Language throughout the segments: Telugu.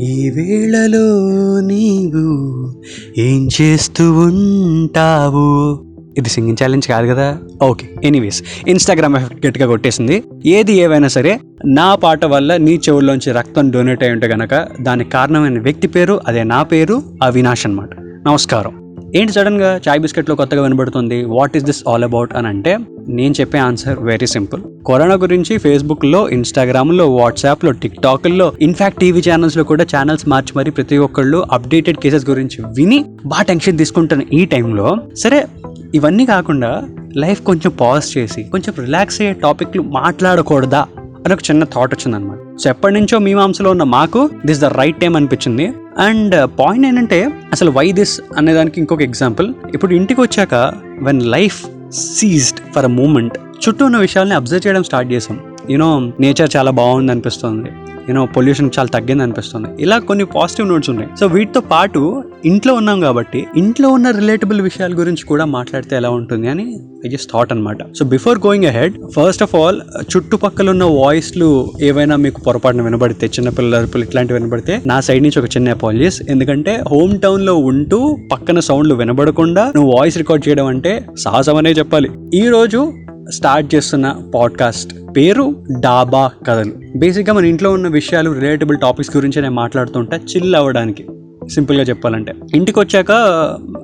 ఈ వేళలో నీవు ఏం చేస్తూ ఉంటావు? ఇది సింగింగ్ ఛాలెంజ్ కాదు కదా? ఓకే ఎనీవేస్ ఇన్స్టాగ్రామ్ ఎఫెక్ట్ గట్టిగా కొట్టేసింది. ఏది ఏవైనా సరే నా పాట వల్ల నీ చెవుల్లోంచి రక్తం డొనేట్ అయి ఉంటే గనక దానికి కారణమైన వ్యక్తి పేరు అదే నా పేరు అవినాష్ అనమాట నమస్కారం. ఏంటి సడన్గా చాయ్ బిస్కెట్లో కొత్తగా వినబడుతుంది? What is this all about అని అంటే నేను చెప్పే ఆన్సర్ వెరీ సింపుల్ కరోనా గురించి ఫేస్బుక్లో ఇన్స్టాగ్రామ్లో వాట్సాప్లో టిక్టాక్లో ఇన్ఫాక్ట్ టీవీ ఛానల్స్లో కూడా ఛానల్స్ మార్చి మరి ప్రతి ఒక్కళ్ళు అప్డేటెడ్ కేసెస్ గురించి విని బాగా టెన్షన్ తీసుకుంటున్న ఈ టైంలో సరే ఇవన్నీ కాకుండా లైఫ్ కొంచెం పాజ్ చేసి కొంచెం రిలాక్స్ అయ్యే టాపిక్లు మాట్లాడకూడదా? అని ఒక చిన్న థాట్ వచ్చిందనమాట. సో ఎప్పటి నుంచో మీమాంసలో ఉన్న మాకు దిస్ ద రైట్ టైం అనిపించింది. అండ్ uh, పాయింట్ ఏంటంటే అసలు వై దిస్ అనేదానికి ఇంకొక ఎగ్జాంపుల్ ఇప్పుడు ఇంటికి వచ్చాక when life ceased for a moment చుట్టూ ఉన్న విషయాల్ని అబ్జర్వ్ చేయడం స్టార్ట్ చేసాం. యూనో నేచర్ చాలా బాగుంది అనిపిస్తుంది యూనో పొల్యూషన్ చాలా తగ్గింది అనిపిస్తుంది. ఇలా కొన్ని పాజిటివ్ నోట్స్ ఉన్నాయి. సో వీటితో పాటు ఇంట్లో ఉన్నాం కాబట్టి ఇంట్లో ఉన్న రిలేటబుల్ విషయాల గురించి కూడా మాట్లాడితే ఎలా ఉంటుంది అని ఐ జస్ట్ థాట్ అనమాట so before going ahead first of all చుట్టుపక్కల ఉన్న వాయిస్లు ఏవైనా మీకు పొరపాటున వినబడితే చిన్నపిల్లల అరుపులు ఇట్లాంటివి వినబడితే నా సైడ్ నుంచి ఒక చిన్న అపాలజీస్ ఎందుకంటే హోమ్ టౌన్లో ఉంటూ పక్కన సౌండ్లు వినబడకుండా నువ్వు వాయిస్ రికార్డ్ చేయడం అంటే సాహసం అనే చెప్పాలి. ఈ రోజు స్టార్ట్ చేస్తున్న పాడ్కాస్ట్ పేరు డాబా కథలు. బేసిక్గా మన ఇంట్లో ఉన్న విషయాలు రిలేటబుల్ టాపిక్స్ గురించి నేను మాట్లాడుతుంటా చిల్ అవ్వడానికి. సింపుల్గా చెప్పాలంటే. ఇంటికి వచ్చాక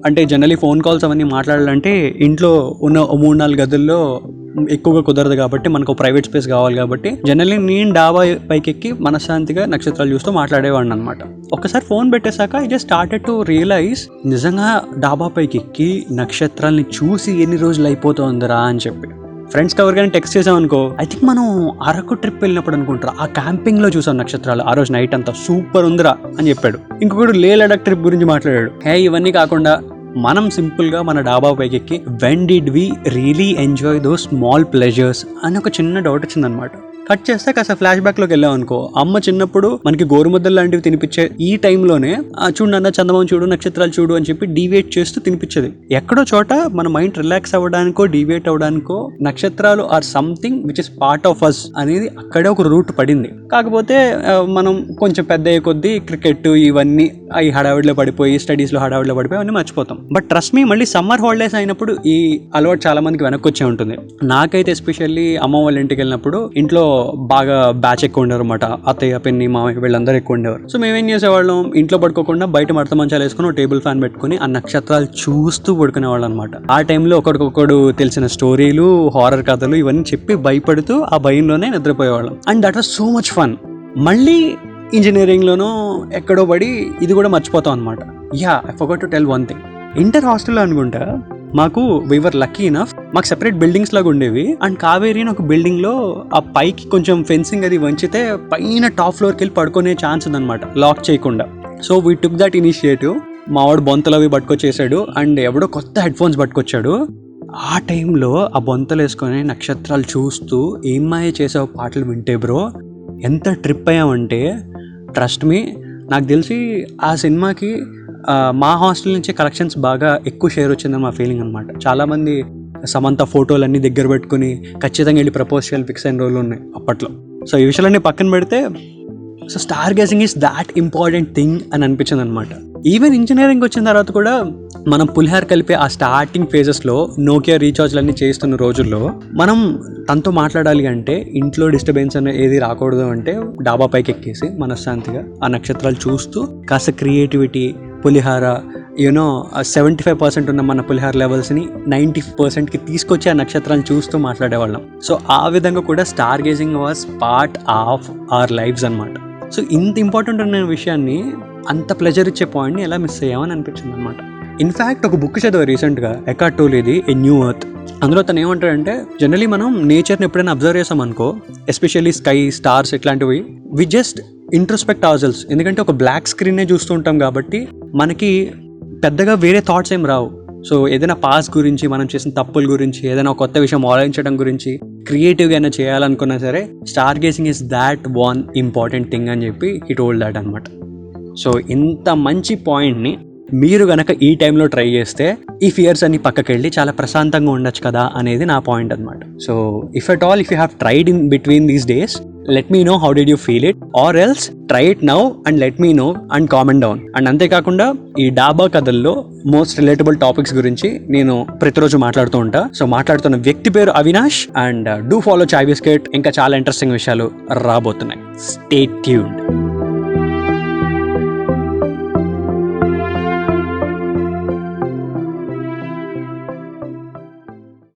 అంటే జనరలీ ఫోన్ కాల్స్ అవన్నీ మాట్లాడాలంటే ఇంట్లో ఉన్న ఓ మూడు నాలుగు గదుల్లో ఎక్కువగా కుదరదు కాబట్టి మనకు ప్రైవేట్ స్పేస్ కావాలి కాబట్టి జనరల్లీ నేను డాబా పైకి ఎక్కి మనశ్శాంతిగా నక్షత్రాలు చూస్తూ మాట్లాడేవాడిని అనమాట ఒకసారి phone పెట్టేశాక I just started to realise నిజంగా డాబా పైకి ఎక్కి నక్షత్రాల్ని చూసి ఎన్ని రోజులు అయిపోతుందిరా అని చెప్పి. ఫ్రెండ్స్ ఎవరికైనా టెక్స్ట్ చేసాం అనుకో ఐ థింక్ మనం అరకు ట్రిప్ వెళ్ళినప్పుడు అనుకుంటారు ఆ క్యాంపింగ్లో చూసాం నక్షత్రాలు. ఆ రోజు నైట్ అంతా సూపర్ ఉందిరా అని చెప్పాడు. ఇంకొకడు లే లడక్ ట్రిప్ గురించి మాట్లాడాడు. హే ఇవన్నీ కాకుండా మనం సింపుల్గా మన డాబా పైకి ఎక్కి when did we really enjoy those small pleasures అని ఒక చిన్న డౌట్ వచ్చిందనమాట కట్ చేస్తే కాస్త ఫ్లాష్ బ్యాక్లోకి వెళ్ళాం అనుకో అమ్మ చిన్నప్పుడు మనకి గోరుముద్దలు లాంటివి తినిపించే ఈ టైంలోనే ఆ చూడు అన్న చందమామ చూడు నక్షత్రాలు చూడు అని చెప్పి డివేట్ చేస్తూ తినిపించేది. ఎక్కడో చోట మన మైండ్ రిలాక్స్ అవ్వడానికో డివేట్ అవ్వడానికో నక్షత్రాలు or something which is part of us అనేది అక్కడే ఒక రూట్ పడింది. కాకపోతే మనం కొంచెం పెద్ద అయ్యే కొద్దీ క్రికెట్ ఇవన్నీ ఈ హడావిడిలో పడిపోయి స్టడీస్లో హడావిడిలో పడిపోయి అవన్నీ మర్చిపోతాం. బట్ ట్రస్ట్ మీ మళ్ళీ సమ్మర్ హాలిడేస్ అయినప్పుడు ఈ అలవాటు చాలా మందికి వెనక్కి వచ్చే ఉంటుంది. నాకైతే ఎస్పెషల్లీ అమ్మ వాళ్ళ ఇంటికి వెళ్ళినప్పుడు ఇంట్లో బాగా బ్యాచ్ ఎక్కువ ఉండేవారు అనమాట అత్తయ్య పిన్ని మామయ్య వీళ్ళందరూ ఎక్కువ ఉండేవారు. సో మేమేం చేసేవాళ్ళం? ఇంట్లో పడుకోకుండా బయట మడత మంచాలు వేసుకుని టేబుల్ ఫ్యాన్ పెట్టుకుని ఆ నక్షత్రాలు చూస్తూ పడుకునేవాళ్ళు అనమాట ఆ టైంలో ఒకరికొకడు తెలిసిన స్టోరీలు హారర్ కథలు ఇవన్నీ చెప్పి భయపడుతూ ఆ భయంలోనే నిద్రపోయేవాళ్ళం. And that was so much fun మళ్ళీ ఇంజనీరింగ్లోనూ ఎక్కడో పడి ఇది కూడా మర్చిపోతాం అనమాట yeah I forgot to tell one thing inter హాస్టల్లో అనుకుంటా మాకు వీవర్ లక్కీ ఇనఫ్ మాకు సెపరేట్ బిల్డింగ్స్ లాగా ఉండేవి. అండ్ కావేరి అని ఒక బిల్డింగ్లో ఆ పైకి కొంచెం ఫెన్సింగ్ అది వంచితే పైన టాప్ ఫ్లోర్కి వెళ్ళి పడుకునే ఛాన్స్ ఉందన్నమాట. లాక్ చేయకుండా. So we took that initiative మావాడు బొంతలు అవి పట్టుకొచ్చేసాడు. అండ్ ఎవడో కొత్త హెడ్ ఫోన్స్ పట్టుకొచ్చాడు. ఆ టైంలో ఆ బొంతలు వేసుకొని నక్షత్రాలు చూస్తూ ఏం మాయ చేసావు? పాటలు వింటే బ్రో ఎంత ట్రిప్ అయ్యామంటే ట్రస్ట్ మీ నాకు తెలిసి ఆ సినిమాకి మా హాస్టల్ నుంచి కలెక్షన్స్ బాగా ఎక్కువ షేర్ వచ్చిందని మా ఫీలింగ్ అనమాట చాలామంది సమంత ఫోటోలు అన్నీ దగ్గర పెట్టుకుని ఖచ్చితంగా వెళ్ళి ప్రపోజ్ చేయాలి ఫిక్స్ అయిన రోజులు ఉన్నాయి అప్పట్లో. సో ఈ విషయాలన్నీ పక్కన పెడితే so star gazing is that important thing అని అనిపించింది అనమాట ఈవెన్ ఇంజనీరింగ్ వచ్చిన తర్వాత కూడా మనం పులిహార్ కలిపే ఆ స్టార్టింగ్ ఫేజెస్లో నోకియా రీఛార్జ్లన్నీ చేస్తున్న రోజుల్లో మనం తనతో మాట్లాడాలి అంటే ఇంట్లో డిస్టర్బెన్స్ అనేది ఏది రాకూడదు అంటే డాబా పైకి ఎక్కేసి మనశ్శాంతిగా ఆ నక్షత్రాలు చూస్తూ కాస్త creativity pulihora you know seventy five percent ఉన్న మన పులిహార లెవెల్స్ని నైంటీ పర్సెంట్కి తీసుకొచ్చి ఆ నక్షత్రాన్ని చూస్తూ మాట్లాడేవాళ్ళం. సో ఆ విధంగా కూడా star gazing was part of our lives అనమాట సో ఇంత ఇంపార్టెంట్ ఉన్న విషయాన్ని అంత ప్లెజర్ ఇచ్చే పాయింట్ని ఎలా మిస్ అయ్యామని అనిపించింది అనమాట ఇన్ఫ్యాక్ట్ ఒక బుక్ చదివా రీసెంట్గా ఎకాట్ టోలీది ఏ న్యూ ఎర్త్ అందులో తను ఏమంటాడంటే జనరలీ మనం నేచర్ని ఎప్పుడైనా అబ్జర్వ్ చేసాం అనుకో ఎస్పెషల్లీ స్కై స్టార్స్ ఇట్లాంటివి వి జస్ట్ ఇంట్రస్పెక్ట్ అవర్సెల్స్ ఎందుకంటే ఒక బ్లాక్ స్క్రీన్నే చూస్తూ ఉంటాం కాబట్టి మనకి పెద్దగా వేరే థాట్స్ ఏం రావు. సో ఏదైనా పాస్ గురించి మనం చేసిన తప్పుల గురించి ఏదైనా కొత్త విషయం ఆలోచించడం గురించి క్రియేటివ్గా అయినా చేయాలనుకున్నా సరే star gazing is that one important thing అని చెప్పి హిట్ ఓల్డ్ దాట్ అనమాట సో ఇంత మంచి పాయింట్ని మీరు గనక ఈ టైంలో ట్రై చేస్తే ఈ ఫియర్స్ అన్ని పక్కకి వెళ్ళి చాలా ప్రశాంతంగా ఉండొచ్చు కదా అనేది నా పాయింట్ అనమాట so if at all if you have tried in between these days let me know how did you feel it or else try it now and let me know and comment down and అంతేకాకుండా ఈ డాబా కథల్లో మోస్ట్ రిలేటబుల్ టాపిక్స్ గురించి నేను ప్రతిరోజు మాట్లాడుతూ ఉంటా. సో మాట్లాడుతున్న వ్యక్తి పేరు Avinash and do follow Chai biscuit ఇంకా చాలా ఇంట్రెస్టింగ్ విషయాలు రాబోతున్నాయి. Stay tuned